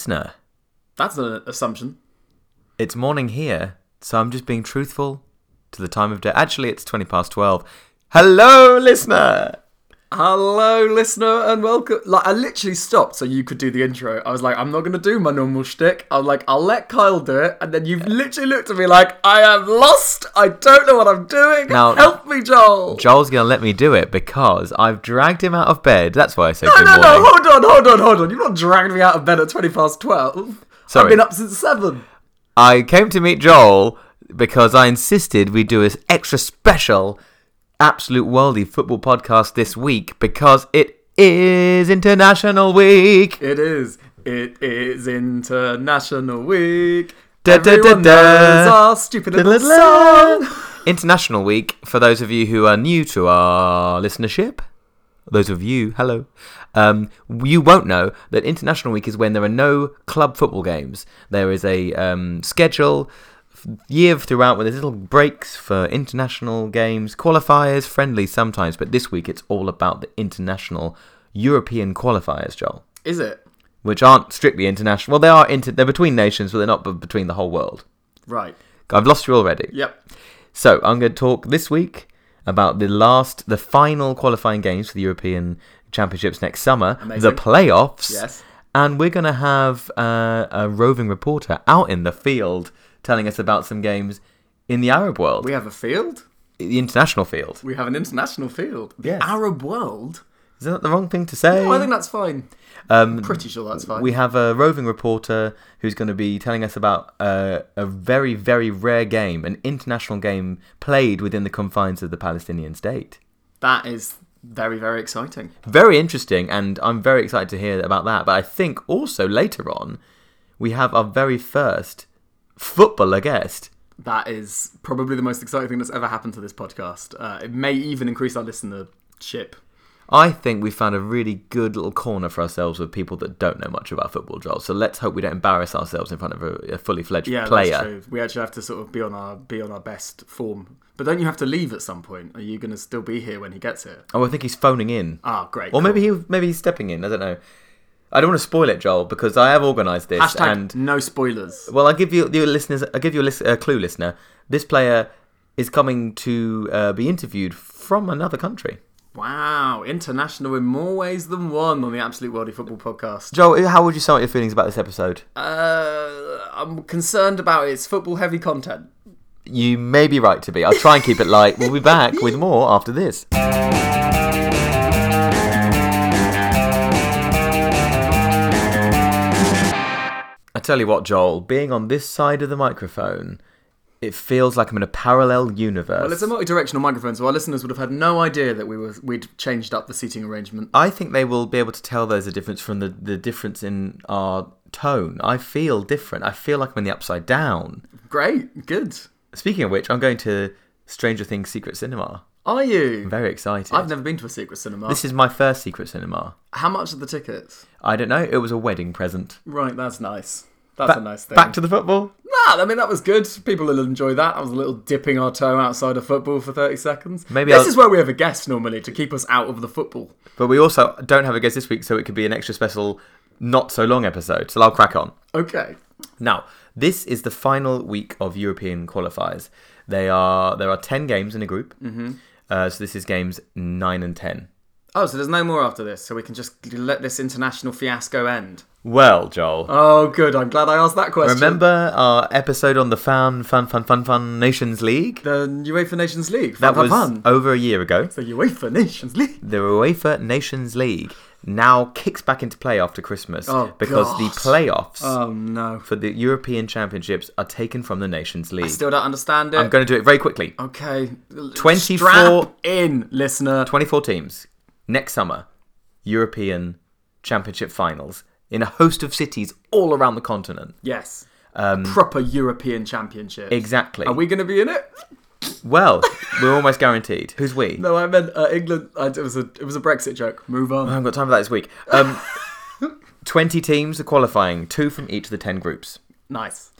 Listener. That's an assumption. It's morning here, so I'm just being truthful to the time of day. Actually, it's 20 past 12. Hello, listener! Hello, listener, and welcome. Like, I literally stopped so you could do the intro. I was like, I'm not going to do my normal shtick. I was like, I'll let Kyle do it. And then you've literally looked at me like, I am lost. I don't know what I'm doing. Now- Help me, Joel. Joel's going to let me do it because I've dragged him out of bed. That's why I say no, good no, morning. no, hold on, hold on, hold on. You've not dragged me out of bed at 20 past 12. Sorry. I've been up since 7. I came to meet Joel because I insisted we do an extra special Absolute Worldy football podcast this week because it is International Week. It is. It is International Week. Da, da, da, Everyone da. knows our stupid little song. International Week, for those of you who are new to our listenership, those of you, hello, um, you won't know that International Week is when there are no club football games. There is a um, schedule year throughout where there's little breaks for international games, qualifiers, friendlies sometimes, but this week it's all about the international European qualifiers, Joel, Is it? which aren't strictly international. Well, they are inter- they're between nations, but they're not b- between the whole world. Right. I've lost you already. Yep. So I'm going to talk this week about the last, the final qualifying games for the European Championships next summer, Amazing. the playoffs, Yes. and we're going to have uh, a roving reporter out in the field telling us about some games in the Arab world, We have a field. the international field. We have an international field. The Yes. Arab world. Is that the wrong thing to say? No, I think that's fine. um, Pretty sure that's fine. we have a roving reporter who's going to be telling us about uh, a very, very rare game, an international game played within the confines of the Palestinian state. that is very, very exciting. very interesting, and I'm very excited to hear about that. But I think also later on, we have our very first footballer guest. That is probably the most exciting thing that's ever happened to this podcast. Uh, it may even increase our listenership. I think we found a really good little corner for ourselves with people that don't know much about football, Joel. So let's hope we don't embarrass ourselves in front of a, a fully fledged Yeah, player. that's true. We actually have to sort of be on our be on our best form. But don't you have to leave at some point? Are you going to still be here when he gets here? Oh, I think he's phoning in, Ah, great. or maybe he maybe he's stepping in. I don't know. I don't want to spoil it, Joel, because I have organised this, Hashtag and no spoilers. Well, I'll give you the listeners. I'll give you a, lis- a clue, listener. This player is coming to uh, be interviewed from another country. Wow, international in more ways than one on the Absolute Worldy Football Podcast. Joel, how would you sum up your feelings about this episode? Uh, I'm concerned about its football heavy content. You may be right to be. I'll try and keep it light. We'll be back with more after this. Tell you what, Joel, being on this side of the microphone, it feels like I'm in a parallel universe. Well, it's a multi-directional microphone, so our listeners would have had no idea that we were we'd changed up the seating arrangement. I think they will be able to tell there's a difference from the, the difference in our tone. I feel different. I feel like I'm in the upside down. Great, good. Speaking of which, I'm going to Stranger Things Secret Cinema. Are you? Very excited. I've never been to a secret cinema. This is my first secret cinema. How much are the tickets? I don't know. It was a wedding present. Right, that's nice. That's a nice thing. Back to the football. Nah, I mean that was good. People will enjoy that. I was a little dipping our toe outside of football for thirty seconds. Maybe this I'll- is where we have a guest normally to keep us out of the football. But we also don't have a guest this week, so it could be an extra special, not so long episode. So I'll crack on. Okay. Now, this is the final week of European qualifiers. They are there are ten games in a group. Mm-hmm. Uh, so this is games nine and ten. Oh, so there's no more after this, so we can just let this international fiasco end. Well, Joel, Oh, good. I'm glad I asked that question. remember our episode on the Fan Fun Fun Fun Fun Nations League? the UEFA Nations League? That Fun, was fun. over a year ago. The UEFA Nations League. The UEFA Nations League now kicks back into play after Christmas Oh, because the playoffs Oh no. for the European Championships are taken from the Nations League. Still don't understand it. I'm going to do it very quickly. Okay. 24 Strap in, listener. 24 teams next summer, European Championship finals in a host of cities all around the continent. Yes. Proper European Championship. Exactly. Are we going to be in it? Well, we're almost guaranteed. Who's we? No, I meant uh, England. Uh, it was a it was a Brexit joke. Move on. I haven't got time for that this week. Um, 20 teams are qualifying, two from each of the 10 groups. Nice.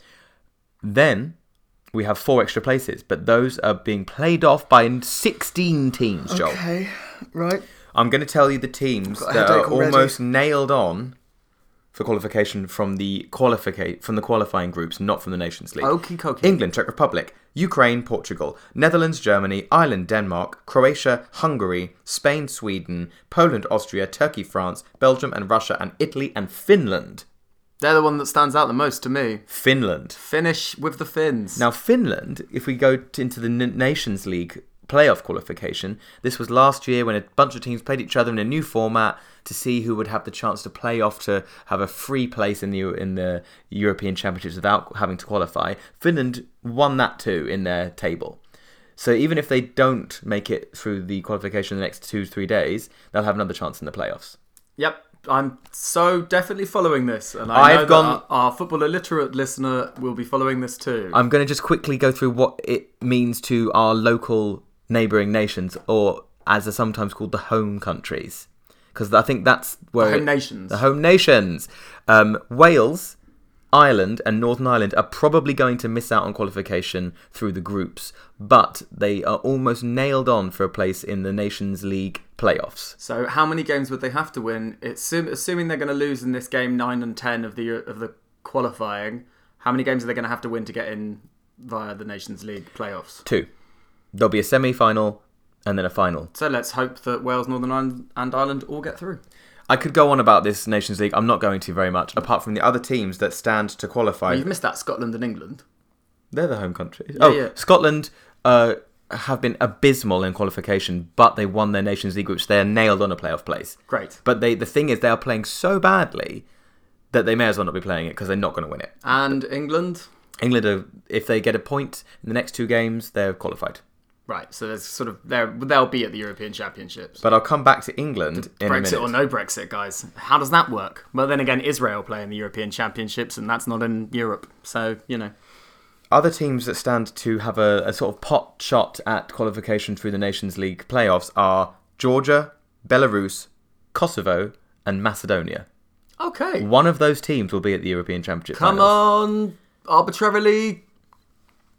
Then we have four extra places, but those are being played off by 16 teams, Joel. Okay. Right. I'm going to tell you the teams that are already. almost nailed on for qualification from the qualificate from the qualifying groups, not from the Nations League. Okie dokie. England, Czech Republic, Ukraine, Portugal, Netherlands, Germany, Ireland, Denmark, Croatia, Hungary, Spain, Sweden, Poland, Austria, Turkey, France, Belgium, and Russia, and Italy and Finland. They're the one that stands out the most to me. Finland. Finish with the Finns. Now, Finland, if we go t- into the N- Nations League playoff qualification, this was last year when a bunch of teams played each other in a new format to see who would have the chance to play off to have a free place in the in the European Championships without having to qualify. Finland won that too in their table. So even if they don't make it through the qualification in the next two three days, they'll have another chance in the playoffs. Yep, I'm so definitely following this, and I I've know that gone- our, our football illiterate listener will be following this too. I'm going to just quickly go through what it means to our local neighbouring nations, or as they're sometimes called, the home countries, because I think that's where Home it- nations. the home nations. Um, Wales, Ireland, and Northern Ireland are probably going to miss out on qualification through the groups, but they are almost nailed on for a place in the Nations League playoffs. So how many games would they have to win? It's assuming they're going to lose in this game nine and ten of the of the qualifying. How many games are they going to have to win to get in via the Nations League playoffs? Two. There'll be a semi-final and then a final. So let's hope that Wales, Northern Ireland, and Ireland all get through. I could go on about this Nations League. I'm not going to very much, apart from the other teams that stand to qualify. You've missed that Scotland and England. They're the home countries. oh, yeah. Scotland uh, have been abysmal in qualification, but they won their Nations League groups. They're nailed on a playoff place. Great. But they, the thing is, they are playing so badly that they may as well not be playing it because they're not going to win it. And England. England, are, if they get a point in the next two games, they're qualified. Right. So there's sort of there they'll be at the European Championships. But I'll come back to England in a Brexit or no Brexit, guys. How does that work? Well, then again, Israel play in the European Championships, and that's not in Europe. So you know. Other teams that stand to have a, a sort of pot shot at qualification through the Nations League playoffs are Georgia, Belarus, Kosovo, and Macedonia. Okay. One of those teams will be at the European Championship. Come finals. on, arbitrarily,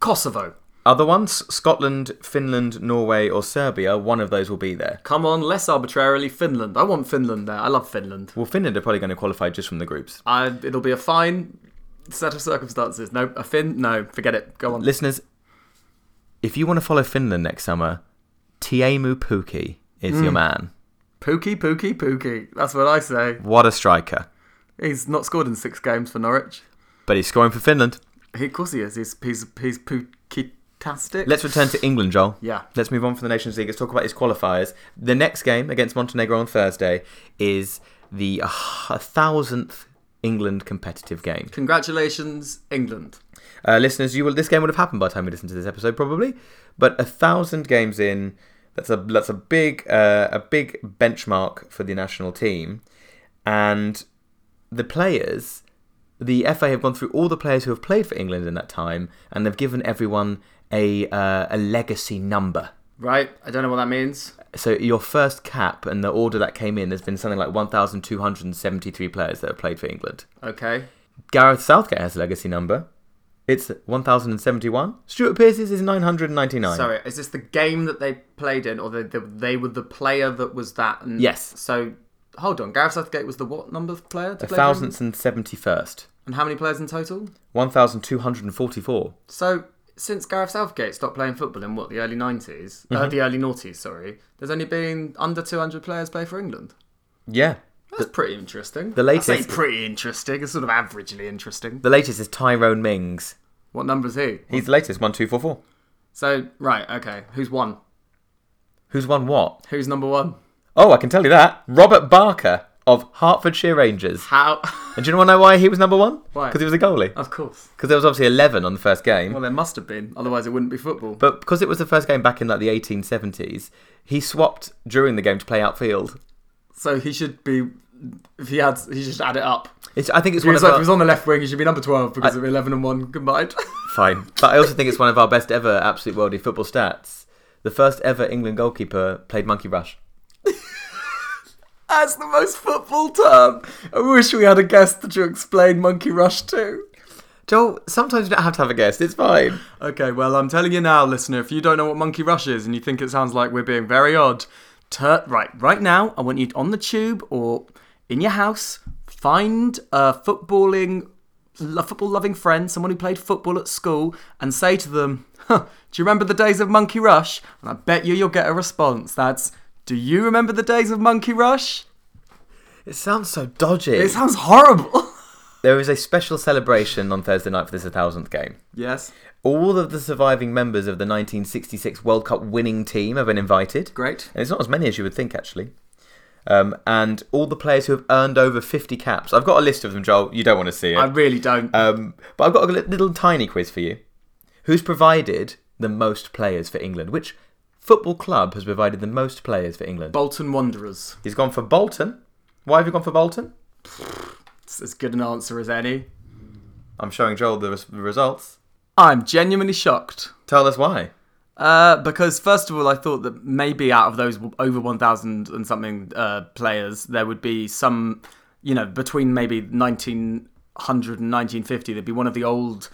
Kosovo. Other ones: Scotland, Finland, Norway, or Serbia. One of those will be there. Come on, less arbitrarily, Finland. I want Finland there. I love Finland. Well, Finland are probably going to qualify just from the groups. I, it'll be a fine set of circumstances. No, a Finn. No, forget it. Go on. Listeners, if you want to follow Finland next summer, Teemu Pukki is Hmm. your man. Pookie, Pookie, Pookie. That's what I say. What a striker! He's not scored in six games for Norwich. But he's scoring for Finland. He, of course he is. He's he's he's Pookie-tastic. Let's return to England, Joel. Yeah. Let's move on from the Nations League. Let's talk about his qualifiers. The next game against Montenegro on Thursday is the uh, thousandth England competitive game. Congratulations, England. Uh, listeners, you will. This game would have happened by the time we listen to this episode, probably. But a thousand games in, that's a that's a big uh, a big benchmark for the national team, and the players. The FA have gone through all the players who have played for England in that time, and they've given everyone a uh, a legacy number. Right? I don't know what that means. So your first cap and the order that came in, there's been something like 1,273 players that have played for England. Okay. Gareth Southgate has a legacy number. It's 1,071. Stuart Pearce's is 999. Sorry, is this the game that they played in, or the, the, they were the player that was that? And Yes. So, hold on. Gareth Southgate was the what number of player? To A play for thousandth and seventy-first. And how many players in total? 1,244. So, since Gareth Southgate stopped playing football in what the early 90s, Mm-hmm. uh, the early noughties, sorry, there's only been under 200 players play for England. Yeah. That's pretty interesting. the latest- I say pretty interesting. It's sort of averagely interesting. The latest is Tyrone Mings. What number is he? He's the latest, 1244. So, right, okay. Who's one? Who's won what? Who's number one? Oh, I can tell you that. Robert Barker of Hertfordshire Rangers. How? And do you want to know why he was number one? Why? Because he was a goalie. of course. Because there was obviously 11 on the first game. Well, there must have been. Otherwise, it wouldn't be football. But because it was the first game back in like the 1870s, he swapped during the game to play outfield. So he should be. If he had, he should add it up. It's, I think it's If one of if our, he was on the left wing, he should be number twelve because of eleven and one combined. fine, but I also think it's one of our best ever absolute worldy football stats. The first ever England goalkeeper played monkey rush. That's the most football term. I wish we had a guest to explain Monkey Rush to. Joel, sometimes you don't have to have a guest. It's fine. Okay, well, I'm telling you now, listener, if you don't know what Monkey Rush is and you think it sounds like we're being very odd, right, right now, I want you on the tube or in your house, find a footballing, a football loving friend, someone who played football at school, and say to them, huh, "Do you remember the days of Monkey Rush?" And I bet you you'll get a response. That's, "Do you remember the days of Monkey Rush?" It sounds so dodgy. It sounds horrible. There is a special celebration on Thursday night for this 1000th game. yes, All of the surviving members of the 1966 World Cup winning team have been invited. great. And it's not as many as you would think, actually. Um, and all the players who have earned over 50 caps. I've got a list of them, Joel. You don't want to see it. I really don't. Um, but I've got a little tiny quiz for you. Who's provided the most players for England? Which football club has provided the most players for England? Bolton Wanderers. He's gone for Bolton. Why have you gone for Bolton? It's as good an answer as any. I'm showing Joel the, res- the results. I'm genuinely shocked. Tell us why. Uh, because first of all, I thought that maybe out of those over 1,000 and something uh, players, there would be some, you know, between maybe 1900 and 1950, there'd be one of the old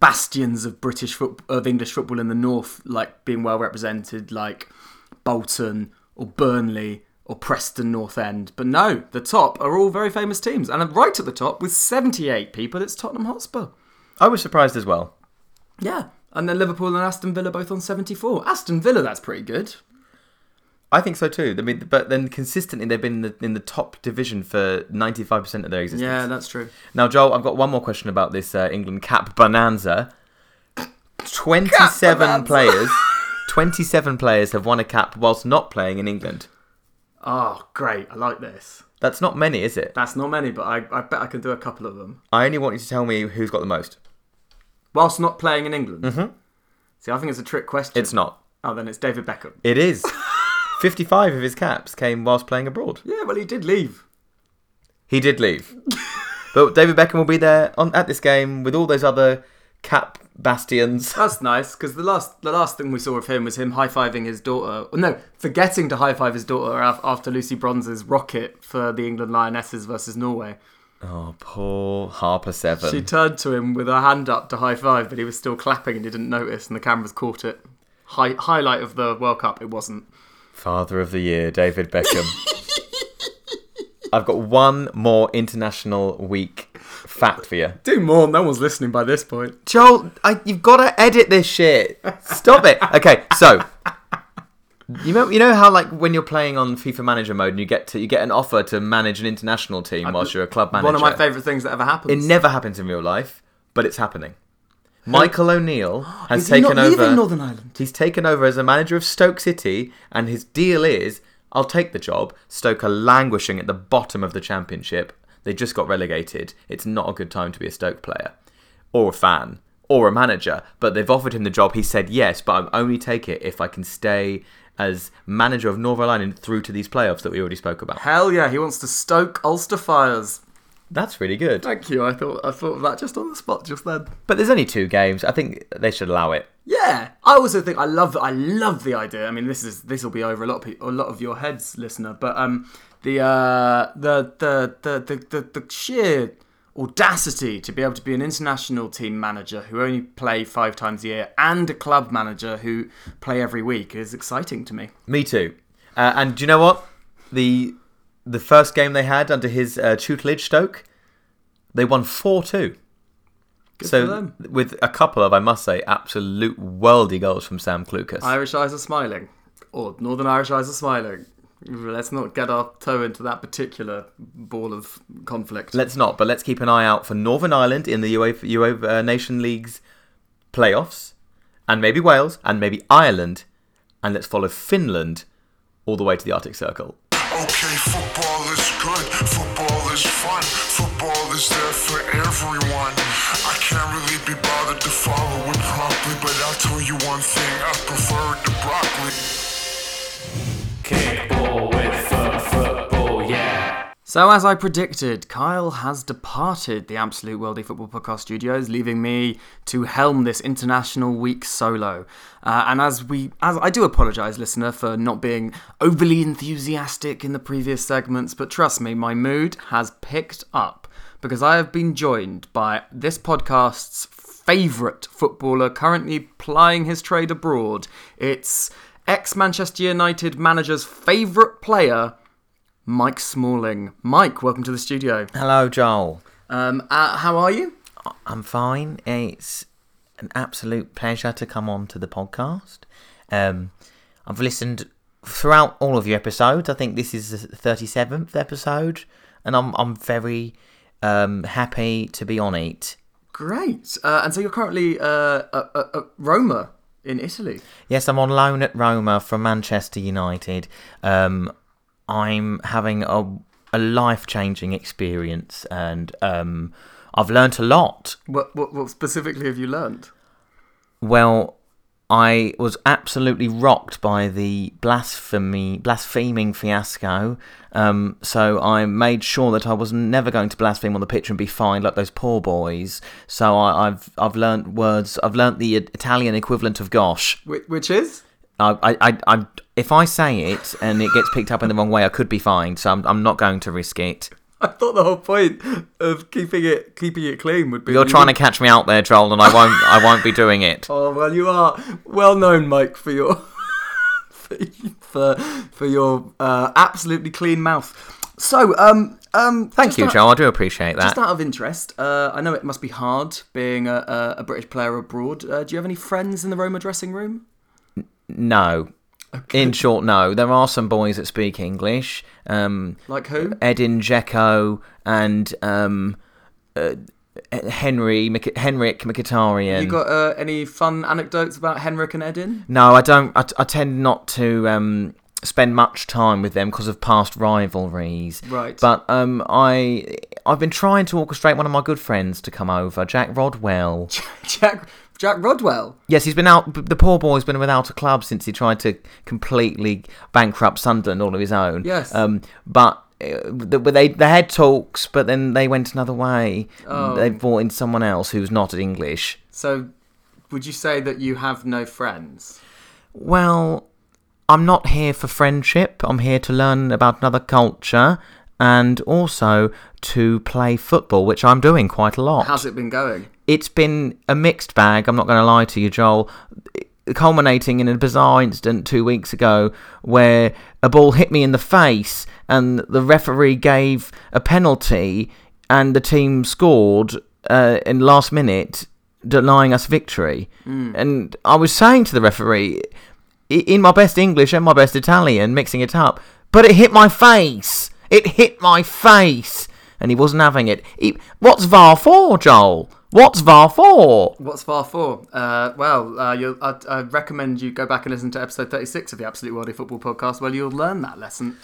bastions of British foot of English football in the north, like being well represented, like Bolton or Burnley or Preston North End. But no, the top are all very famous teams, and right at the top with 78 people, it's Tottenham Hotspur. I was surprised as well. Yeah. And then Liverpool and Aston Villa both on 74. Aston Villa, that's pretty good. I think so too. I mean, but then consistently they've been in the, in the top division for 95% of their existence. Yeah, that's true. Now, Joel, I've got one more question about this uh, England cap bonanza. 27 players, 27 players have won a cap whilst not playing in England. Oh, great. I like this. That's not many, is it? That's not many, but I, I bet I can do a couple of them. I only want you to tell me who's got the most. Whilst not playing in England. Mm-hmm. See, I think it's a trick question. It's not. Oh, then it's David Beckham. It is. 55 of his caps came whilst playing abroad. Yeah, well, he did leave. He did leave. but David Beckham will be there on at this game with all those other cap bastions. That's nice because the last the last thing we saw of him was him high fiving his daughter. No, forgetting to high five his daughter af- after Lucy Bronze's rocket for the England Lionesses versus Norway. Oh, poor Harper Seven. She turned to him with her hand up to high five, but he was still clapping and he didn't notice, and the cameras caught it. Hi- highlight of the World Cup, it wasn't. Father of the Year, David Beckham. I've got one more international week fact for you. Do more, no one's listening by this point. Joel, I, you've got to edit this shit. Stop it. Okay, so you know, you know how like when you're playing on FIFA Manager mode and you get to you get an offer to manage an international team whilst you're a club manager. One of my favourite things that ever happens. It never happens in real life, but it's happening. Michael O'Neill has Is he taken not leaving over. Northern Ireland? He's taken over as a manager of Stoke City, and his deal is I'll take the job. Stoke are languishing at the bottom of the championship. They just got relegated. It's not a good time to be a Stoke player, or a fan, or a manager. But they've offered him the job. He said yes, but I'll only take it if I can stay as manager of Northern Ireland through to these playoffs that we already spoke about. Hell yeah, he wants to stoke Ulster Fires. That's really good. Thank you. I thought I thought of that just on the spot just then. But there's only two games. I think they should allow it. Yeah, I also think I love I love the idea. I mean, this is this will be over a lot of people, a lot of your heads, listener. But um, the uh, the, the the the the the sheer audacity to be able to be an international team manager who only play five times a year and a club manager who play every week is exciting to me. Me too. Uh, and do you know what? The the first game they had under his uh, tutelage, Stoke, they won four two. Good So for them. with a couple of, I must say, absolute worldy goals from Sam Clucas. Irish eyes are smiling, or Northern Irish eyes are smiling. Let's not get our toe into that particular ball of conflict. Let's not, but let's keep an eye out for Northern Ireland in the UEFA, UEFA uh, Nation League's playoffs, and maybe Wales, and maybe Ireland, and let's follow Finland all the way to the Arctic Circle. Okay, football is good, football is fun, football is there for everyone. I can't really be bothered to follow it promptly, but I'll tell you one thing, I prefer it to broccoli. Kickball with. So, as I predicted, Kyle has departed the Absolute Worldy Football Podcast studios, leaving me to helm this international week solo. Uh, and as we, as I do apologise, listener, for not being overly enthusiastic in the previous segments, but trust me, my mood has picked up because I have been joined by this podcast's favourite footballer currently plying his trade abroad. It's ex Manchester United manager's favourite player. Mike Smalling. Mike, welcome to the studio. Hello, Joel. Um, uh, how are you? I'm fine. It's an absolute pleasure to come on to the podcast. Um, I've listened throughout all of your episodes. I think this is the 37th episode, and I'm I'm very um, happy to be on it. Great. Uh, and so you're currently uh, at, at, at Roma in Italy. Yes, I'm on loan at Roma from Manchester United. Um, I'm having a a life changing experience, and um, I've learnt a lot. What, what, what specifically have you learned? Well, I was absolutely rocked by the blasphemy, blaspheming fiasco. Um, so I made sure that I was never going to blaspheme on the pitch and be fined like those poor boys. So I, I've I've learnt words. I've learnt the Italian equivalent of "gosh." Which, which is? I, I, I, I'm, if I say it and it gets picked up in the wrong way, I could be fined. So I'm, I'm not going to risk it. I thought the whole point of keeping it keeping it clean would be. You're trying to catch me out there, Joel, and I won't. I won't be doing it. Oh well, you are well known, Mike, for your for for your uh, absolutely clean mouth. So, um, um, Thank you, Joel. I do appreciate that. Just out of interest, uh, I know it must be hard being a, a, a British player abroad. Uh, do you have any friends in the Roma dressing room? No. In short, no. There are some boys that speak English. Um, Like who? Edin Dzeko and um, uh, Henry Henrik Mkhitaryan. You got uh, any fun anecdotes about Henrik and Edin? No, I don't. I, I tend not to um, spend much time with them because of past rivalries. Right. But um, I I've been trying to orchestrate one of my good friends to come over, Jack Rodwell. Jack Jack Rodwell. Yes, he's been out. The poor boy's been without a club since he tried to completely bankrupt Sunderland all of his own. Yes. Um, but. uh, They they had talks, but then they went another way. Oh. They brought in someone else who's not English. So, would you say that you have no friends? Well, I'm not here for friendship. I'm here to learn about another culture and also to play football, which I'm doing quite a lot. How's it been going? It's been a mixed bag, I'm not going to lie to you, Joel. Culminating in a bizarre incident two weeks ago where a ball hit me in the face and the referee gave a penalty and the team scored uh, in last minute, denying us victory. And I was saying to the referee, in my best English and my best Italian, mixing it up, but it hit my face. It hit my face. And he wasn't having it. He, what's VAR for, Joel? What's VAR for? What's VAR for? Uh, well, uh, you'll, I, I recommend you go back and listen to episode 36 of the Absolute Worldy Football Podcast where you'll learn that lesson.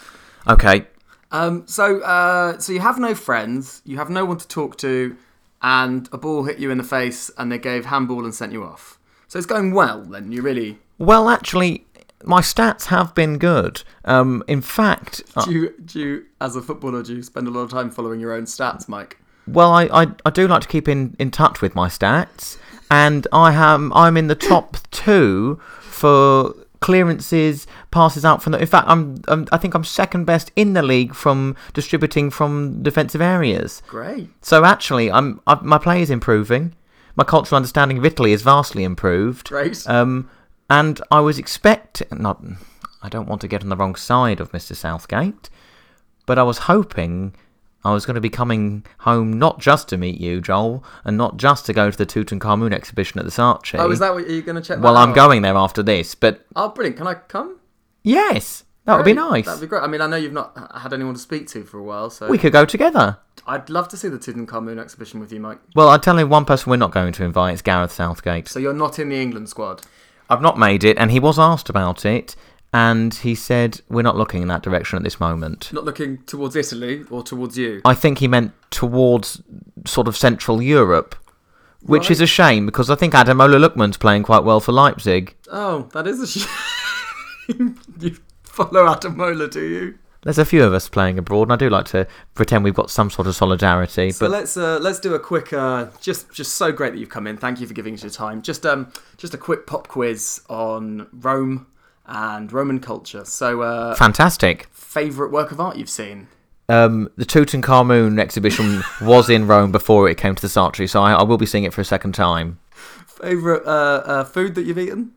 Okay. Um, so, uh, so you have no friends, you have no one to talk to, and a ball hit you in the face, and they gave handball and sent you off. So it's going well. Then you really Well, actually, my stats have been good. Um, in fact, uh, do you, do you, as a footballer, do you spend a lot of time following your own stats, Mike? Well, I, I, I do like to keep in, in touch with my stats, and I am I'm in the top two for clearances, passes out from the. In fact, I'm, I'm I think I'm second best in the league from distributing from defensive areas. Great. So actually, I'm I, my play is improving. My cultural understanding of Italy is vastly improved. Great. Um, and I was expecting not. I don't want to get on the wrong side of Mr. Southgate, but I was hoping I was going to be coming home not just to meet you, Joel, and not just to go to the Tutankhamun exhibition at the Saatchi. Oh, is that what you're going to check? Well, I'm out? going there after this, but Oh, brilliant! Can I come? yes, that would be nice. That'd be great. I mean, I know you've not had anyone to speak to for a while, so We could go together. I'd love to see the Tutankhamun exhibition with you, Mike. Well, I tell you one person we're not going to invite. It's Gareth Southgate. So you're not in the England squad. I've not made it, and he was asked about it, and he said we're not looking in that direction at this moment. Not looking towards Italy or towards you. I think he meant towards sort of Central Europe, which is a shame because I think Ademola Lookman's playing quite well for Leipzig. Oh, that is a shame. you follow Ademola, do you? There's a few of us playing abroad, and I do like to pretend we've got some sort of solidarity. So but let's uh, let's do a quick. Uh, just just so great that you've come in. Thank you for giving us your time. Just um just a quick pop quiz on Rome and Roman culture. So uh, fantastic. favorite work of art you've seen. Um, the Tutankhamun exhibition was in Rome before it came to the Saatchi, so I, I will be seeing it for a second time. Favorite uh, uh, food that you've eaten.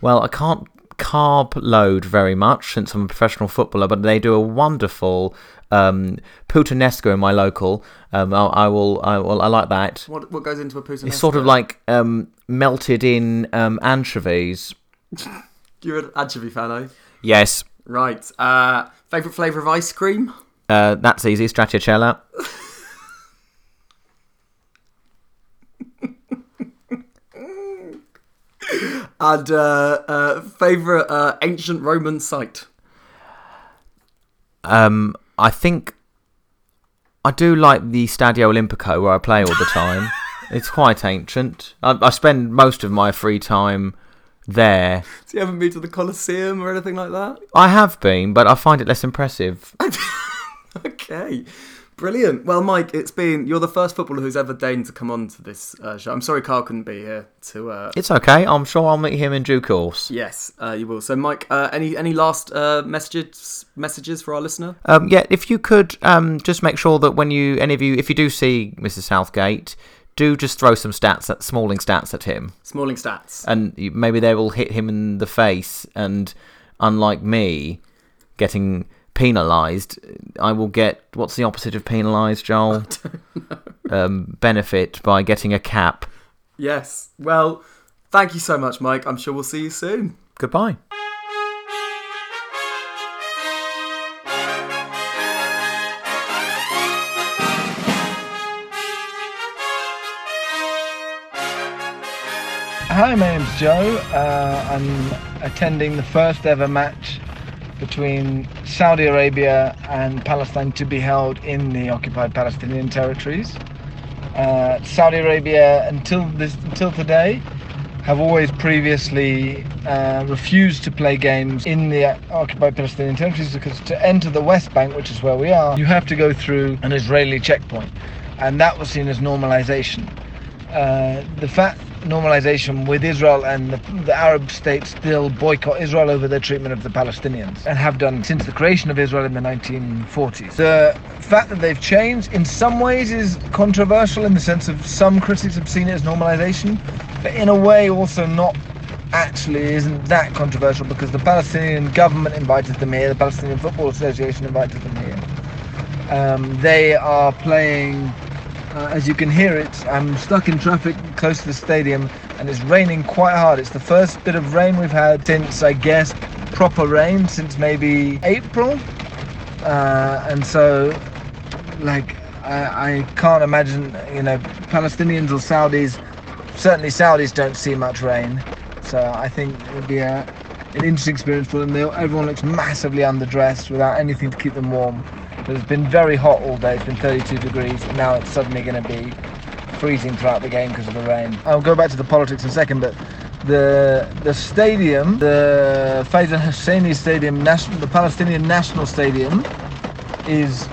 Well, I can't carb load very much since I'm a professional footballer, but they do a wonderful um, puttanesco in my local. Um, I, I will, I will, I like that. What what goes into a puttanesco? It's sort of like um, melted in um, anchovies. you're an anchovy fan, eh? Yes, Right. Uh, favorite flavor of ice cream? uh, that's easy. Stracciatella. And uh, uh, favorite uh, ancient Roman site? Um, I think I do like the Stadio Olimpico where I play all the time. it's quite ancient. I, I spend most of my free time there. So you haven't been to the Colosseum or anything like that? I have been, but I find it less impressive. Okay. Brilliant. Well, Mike, it's been you're the first footballer who's ever deigned to come on to this uh, show. I'm sorry Carl couldn't be here to. Uh, It's okay. I'm sure I'll meet him in due course. yes, uh, you will. So, Mike, uh, any any last uh, messages messages for our listener? Um, yeah, if you could um, just make sure that when you, any of you, if you do see Mrs. Southgate, do just throw some stats at Smalling stats at him, Smalling stats. and maybe they will hit him in the face. And unlike me, getting penalised, I will get what's the opposite of penalised, Joel? Um, benefit by getting a cap. Yes. Well, thank you so much, Mike. I'm sure we'll see you soon. Goodbye. Hi, my name's Joe. Uh, I'm attending the first ever match between Saudi Arabia and Palestine to be held in the occupied Palestinian territories. Uh, Saudi Arabia, until this, until today, have always previously uh, refused to play games in the occupied Palestinian territories because to enter the West Bank, which is where we are, you have to go through an Israeli checkpoint, and that was seen as normalization. Uh, the fact normalization with Israel and the, the Arab states still boycott Israel over their treatment of the Palestinians and have done since the creation of Israel in the 1940s. The fact that they've changed in some ways is controversial in the sense of some critics have seen it as normalization, but in a way also not actually isn't that controversial because the Palestinian government invited them here, the Palestinian Football Association invited them here. Um, they are playing uh, as you can hear it, I'm stuck in traffic close to the stadium and it's raining quite hard. It's the first bit of rain we've had since, I guess, proper rain since maybe April. Uh, and so, like, I, I can't imagine, you know, Palestinians or Saudis, certainly Saudis don't see much rain. So I think it would be a, an interesting experience for them. They, everyone looks massively underdressed without anything to keep them warm. It's been very hot all day. It's been 32 degrees. And now it's suddenly going to be freezing throughout the game because of the rain. I'll go back to the politics in a second, but the the stadium, the Faisal Husseini Stadium, the Palestinian National Stadium, is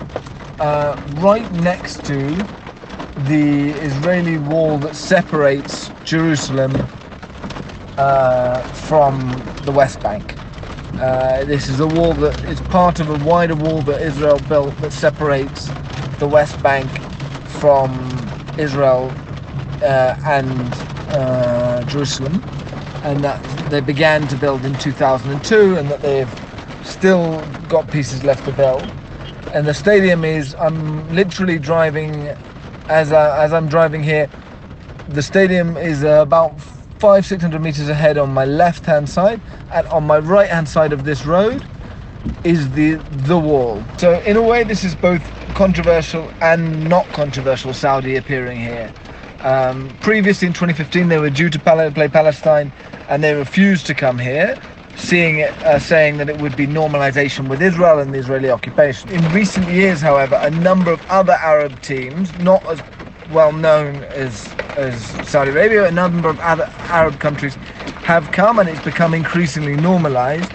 uh, right next to the Israeli wall that separates Jerusalem uh, from the West Bank. Uh, this is a wall that is part of a wider wall that Israel built that separates the West Bank from Israel uh, and uh, Jerusalem, and that they began to build in 2002, and that they've still got pieces left to build. And the stadium is, I'm literally driving, as I, as I'm driving here, the stadium is uh, about five, six hundred meters ahead on my left-hand side, and on my right-hand side of this road is the the wall. So in a way, this is both controversial and not controversial. Saudi appearing here. Um, previously in 2015, they were due to play Palestine, and they refused to come here, seeing it, uh, saying that it would be normalization with Israel and the Israeli occupation. In recent years, however, a number of other Arab teams, not as well known as as Saudi Arabia, a number of other Arab countries have come, and it's become increasingly normalized.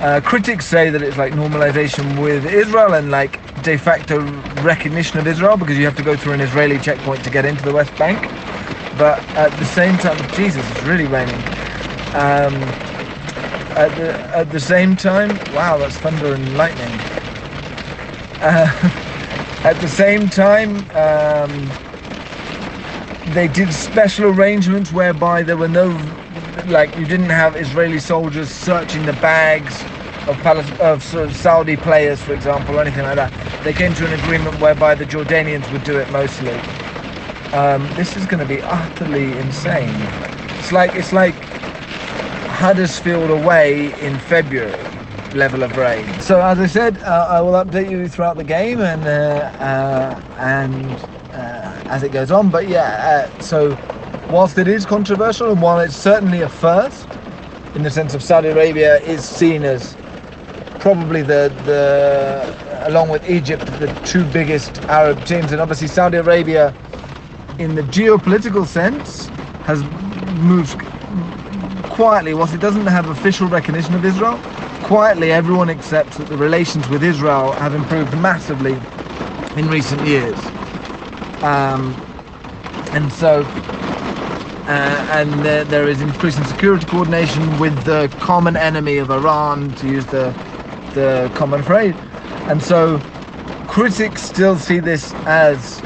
Uh, critics say that it's like normalization with Israel and like de facto recognition of Israel because you have to go through an Israeli checkpoint to get into the West Bank. But at the same time, Jesus, it's really raining. Um, at the at the same time, wow, that's thunder and lightning. Uh, at the same time, um, they did special arrangements whereby there were no like you didn't have Israeli soldiers searching the bags of, Palis- of sort of Saudi players, for example, or anything like that. They came to an agreement whereby the Jordanians would do it mostly. Um, this is going to be utterly insane. It's like it's like Huddersfield away in February level of rain. So as I said, uh, I will update you throughout the game and uh, uh, and as it goes on. But yeah, uh, so whilst it is controversial and while it's certainly a first, in the sense of Saudi Arabia is seen as probably the the along with Egypt the two biggest Arab teams, and obviously Saudi Arabia in the geopolitical sense has moved quietly, whilst it doesn't have official recognition of Israel, quietly everyone accepts that the relations with Israel have improved massively in recent years. Um, and so, uh, and there, is increasing security coordination with the common enemy of Iran, to use the the common phrase. And so, critics still see this as,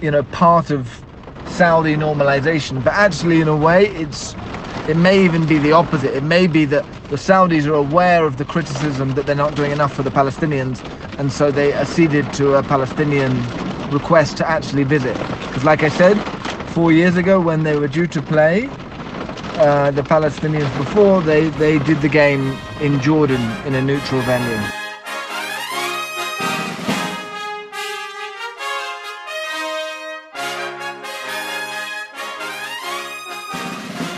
you know, part of Saudi normalization, but actually, in a way, it's it may even be the opposite. It may be that the Saudis are aware of the criticism that they're not doing enough for the Palestinians, and so they acceded to a Palestinian request to actually visit. Because, like I said, four years ago when they were due to play, uh, the Palestinians before they they did the game in Jordan in a neutral venue.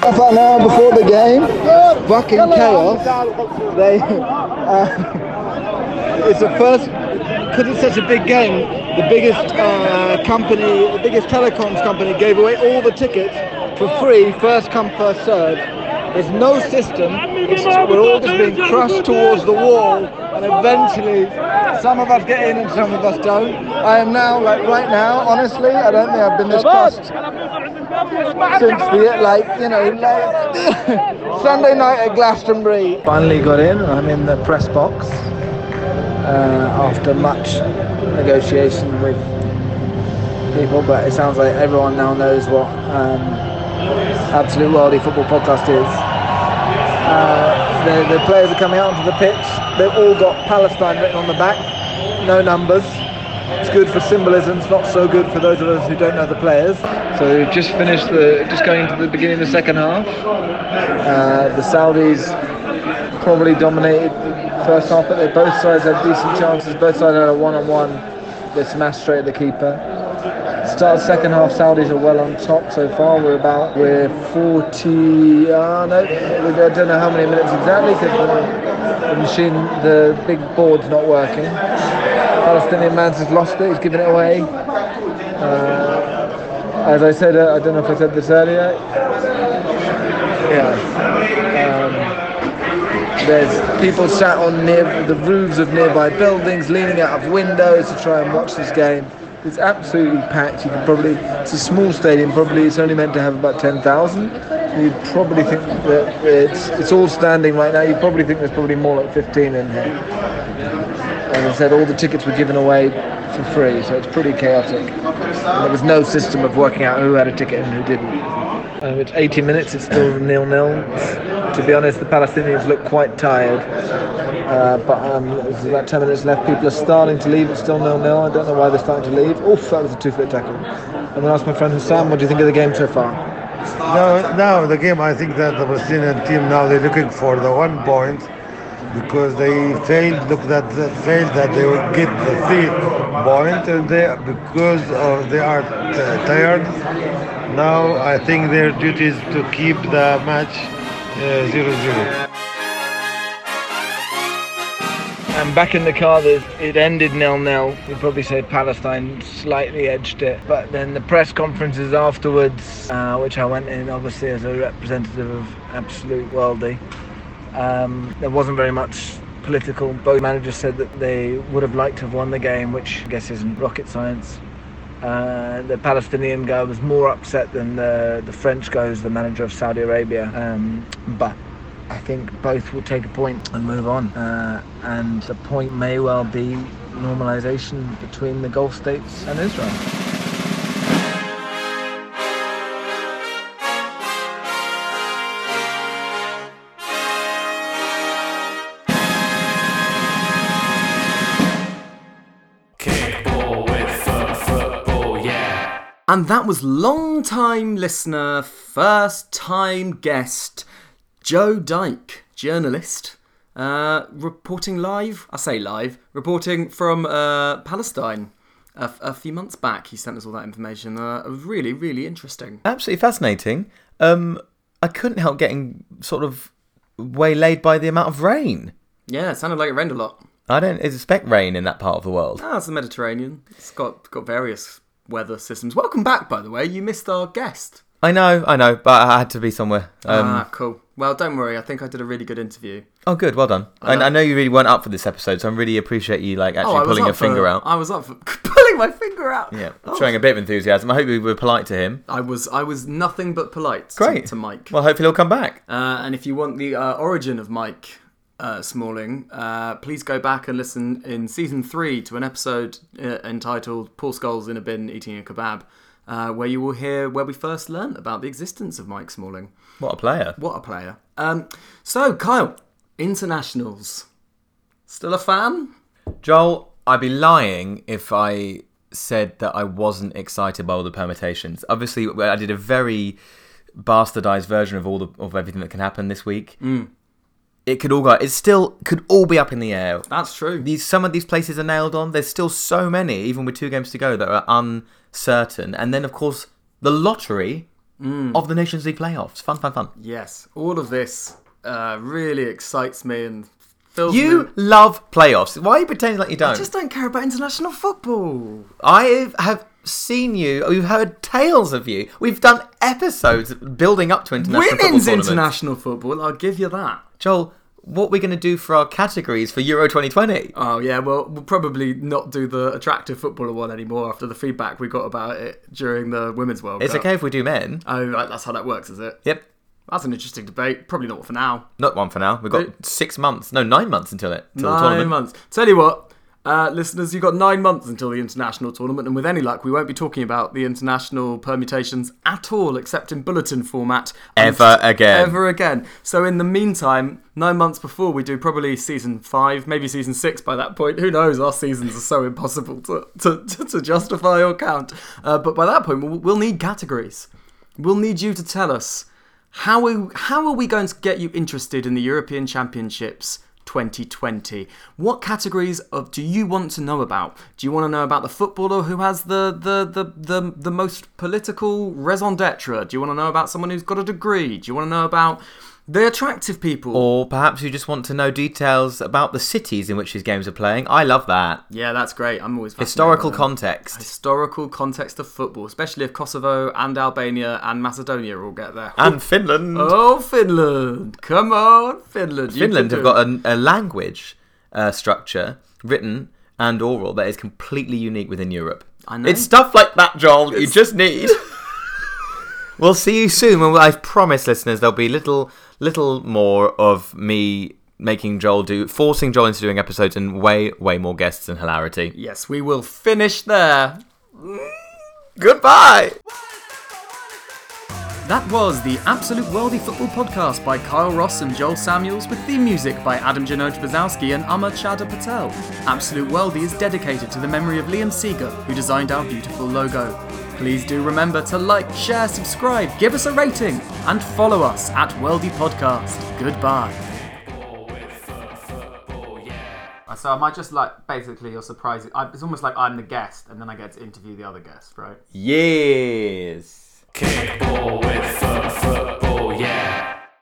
Half an hour before the game, fucking chaos. They, uh, it's the first because it's such a big game. The biggest uh, company, the biggest telecoms company, gave away all the tickets for free, first come, first served. There's no system. It's, we're all just being crushed towards the wall, and eventually, some of us get in and some of us don't. I am now, like right now, honestly, I don't think I've been this crushed since the like you know like Sunday night at Glastonbury. Finally got in. I'm in the press box uh, after much negotiation with people, but it sounds like everyone now knows what um, Absolute Worldy Football Podcast is. Uh, the, the players are coming out onto the pitch. They've all got Palestine written on the back, no numbers. It's good for symbolism. It's not so good for those of us who don't know the players. So we've just finished the, just going into the beginning of the second half. Uh, the Saudis probably dominated first half, but they both sides had decent chances. Both sides had a one-on-one. They smashed straight at the keeper. Start second half, Saudis are well on top so far. We're about we're 40. Uh, no, we don't know how many minutes exactly because the, the machine, the big board's not working. Palestinian man's has lost it. He's given it away. Uh, as I said, uh, I don't know if I said this earlier. Yeah. Um, there's people sat on near the roofs of nearby buildings, leaning out of windows to try and watch this game. It's absolutely packed. You can probably it's a small stadium. Probably it's only meant to have about ten thousand. You'd probably think that it's it's all standing right now. You probably think there's probably more like fifteen in here. As I said, all the tickets were given away for free, so it's pretty chaotic. And there was no system of working out who had a ticket and who didn't. Um, it's 80 minutes, it's still nil-nil. To be honest, the Palestinians look quite tired. Uh, but um, there's about 10 minutes left. People are starting to leave. It's still nil-nil. I don't know why they're starting to leave. Oof, that was a two-foot tackle. I'm going to ask my friend Hussam, what do you think of the game so far? No, now the game. I think that the Palestinian team now they're looking for the one point because they failed. Look that failed that they will get the three point and they because of they are tired. Now I think their duty is to keep the match uh, zero zero. And back in the car, it ended nil-nil. You'd probably say Palestine slightly edged it. But then the press conferences afterwards, uh, which I went in obviously as a representative of Absolute Worldy, um, there wasn't very much political. Both managers said that they would have liked to have won the game, which I guess isn't rocket science. Uh, the Palestinian guy was more upset than the, the French guy, who's the manager of Saudi Arabia. Um, but I think both will take a point and move on. Uh, and the point may well be normalization between the Gulf states and Israel. And that was long time listener, first time guest, Joe Dyke, journalist, uh, reporting live. I say live, reporting from uh, Palestine. A, a few months back, he sent us all that information. Uh, it was really, really interesting. Absolutely fascinating. Um, I couldn't help getting sort of waylaid by the amount of rain. Yeah, it sounded like it rained a lot. I don't expect rain in that part of the world. Ah, it's the Mediterranean. It's got got various weather systems. Welcome back, by the way. You missed our guest. I know, I know, but I had to be somewhere. Um, ah, cool. Well, don't worry. I think I did a really good interview. oh, good, well done. I, I know you really weren't up for this episode, so I really appreciate you like actually Oh, pulling your finger out. I was up for pulling my finger out. Yeah, Oh. showing a bit of enthusiasm. I hope you were polite to him. I was I was nothing but polite to- Great. to, Mike. Well, hopefully he'll come back. Uh, and if you want the uh, origin of Mike uh, Smalling, uh, please go back and listen in season three to an episode uh, entitled "Poor Skulls in a Bin Eating a Kebab," uh, where you will hear where we first learnt about the existence of Mike Smalling. What a player. What a player! Um, so Kyle, internationals, still a fan? Joel, I'd be lying if I said that I wasn't excited by all the permutations. Obviously, I did a very bastardized version of all the of everything that can happen this week. Mm. It could all go. It still could all be up in the air. That's true. These some of these places are nailed on. There's still so many, even with two games to go, that are uncertain. And then, of course, the lottery Mm. of the Nations League playoffs. Fun, fun, fun. Yes, all of this uh, really excites me and fills You me. love playoffs. Why are you pretending like you don't? I just don't care about international football. I have seen you. We've heard tales of you. We've done episodes building up to international football Women's tournaments. international football, I'll give you that. Joel, what we're going to do for our categories for Euro 2020? Oh yeah, well we'll probably not do the attractive footballer one anymore after the feedback we got about it during the Women's World It's Cup. okay if we do men. Oh, right, that's how that works, is it? Yep. That's an interesting debate. Probably not for now. Not one for now. We've got It- six months. No, nine months until it. The Nine months. Tell you what, uh, listeners, you've got nine months until the international tournament, and with any luck, we won't be talking about the international permutations at all, except in bulletin format. Ever again. Ever again. So in the meantime, nine months before we do probably season five, maybe season six by that point. Who knows? Our seasons are so impossible to to, to, to justify or count. Uh, but by that point, we'll, we'll need categories. We'll need you to tell us how are, how are we going to get you interested in the European Championships 2020? What categories of do you want to know about? Do you want to know about the footballer who has the the the the, the most political raison d'etre? Do you want to know about someone who's got a degree? Do you want to know about the attractive people? Or perhaps you just want to know details about the cities in which these games are playing. I love that. yeah, that's great. I'm always Historical context. historical context of football, especially if Kosovo and Albania and Macedonia all get there. And Finland. Oh, Finland! Come on, Finland! You Finland have got a, a language uh, structure, written and oral, that is completely unique within Europe. I know. It's stuff like that, Joel, that you just need. we'll see you soon. When I promise, listeners, there'll be little, little more of me making Joel do, forcing Joel into doing episodes, and way, way more guests and hilarity. Yes, we will finish there. Mm, goodbye. That was the Absolute Worldy Football Podcast by Kyle Ross and Joel Samuels with theme music by Adam Janota Bzowski and Amar Chadha Patel. Absolute Worldy is dedicated to the memory of Liam Seeger, who designed our beautiful logo. Please do remember to like, share, subscribe, give us a rating, and follow us at Worldy Podcast. Goodbye. So am I might just like basically you're surprising. It's almost like I'm the guest and then I get to interview the other guest, right? Yes. Kickball with foot, football, yeah.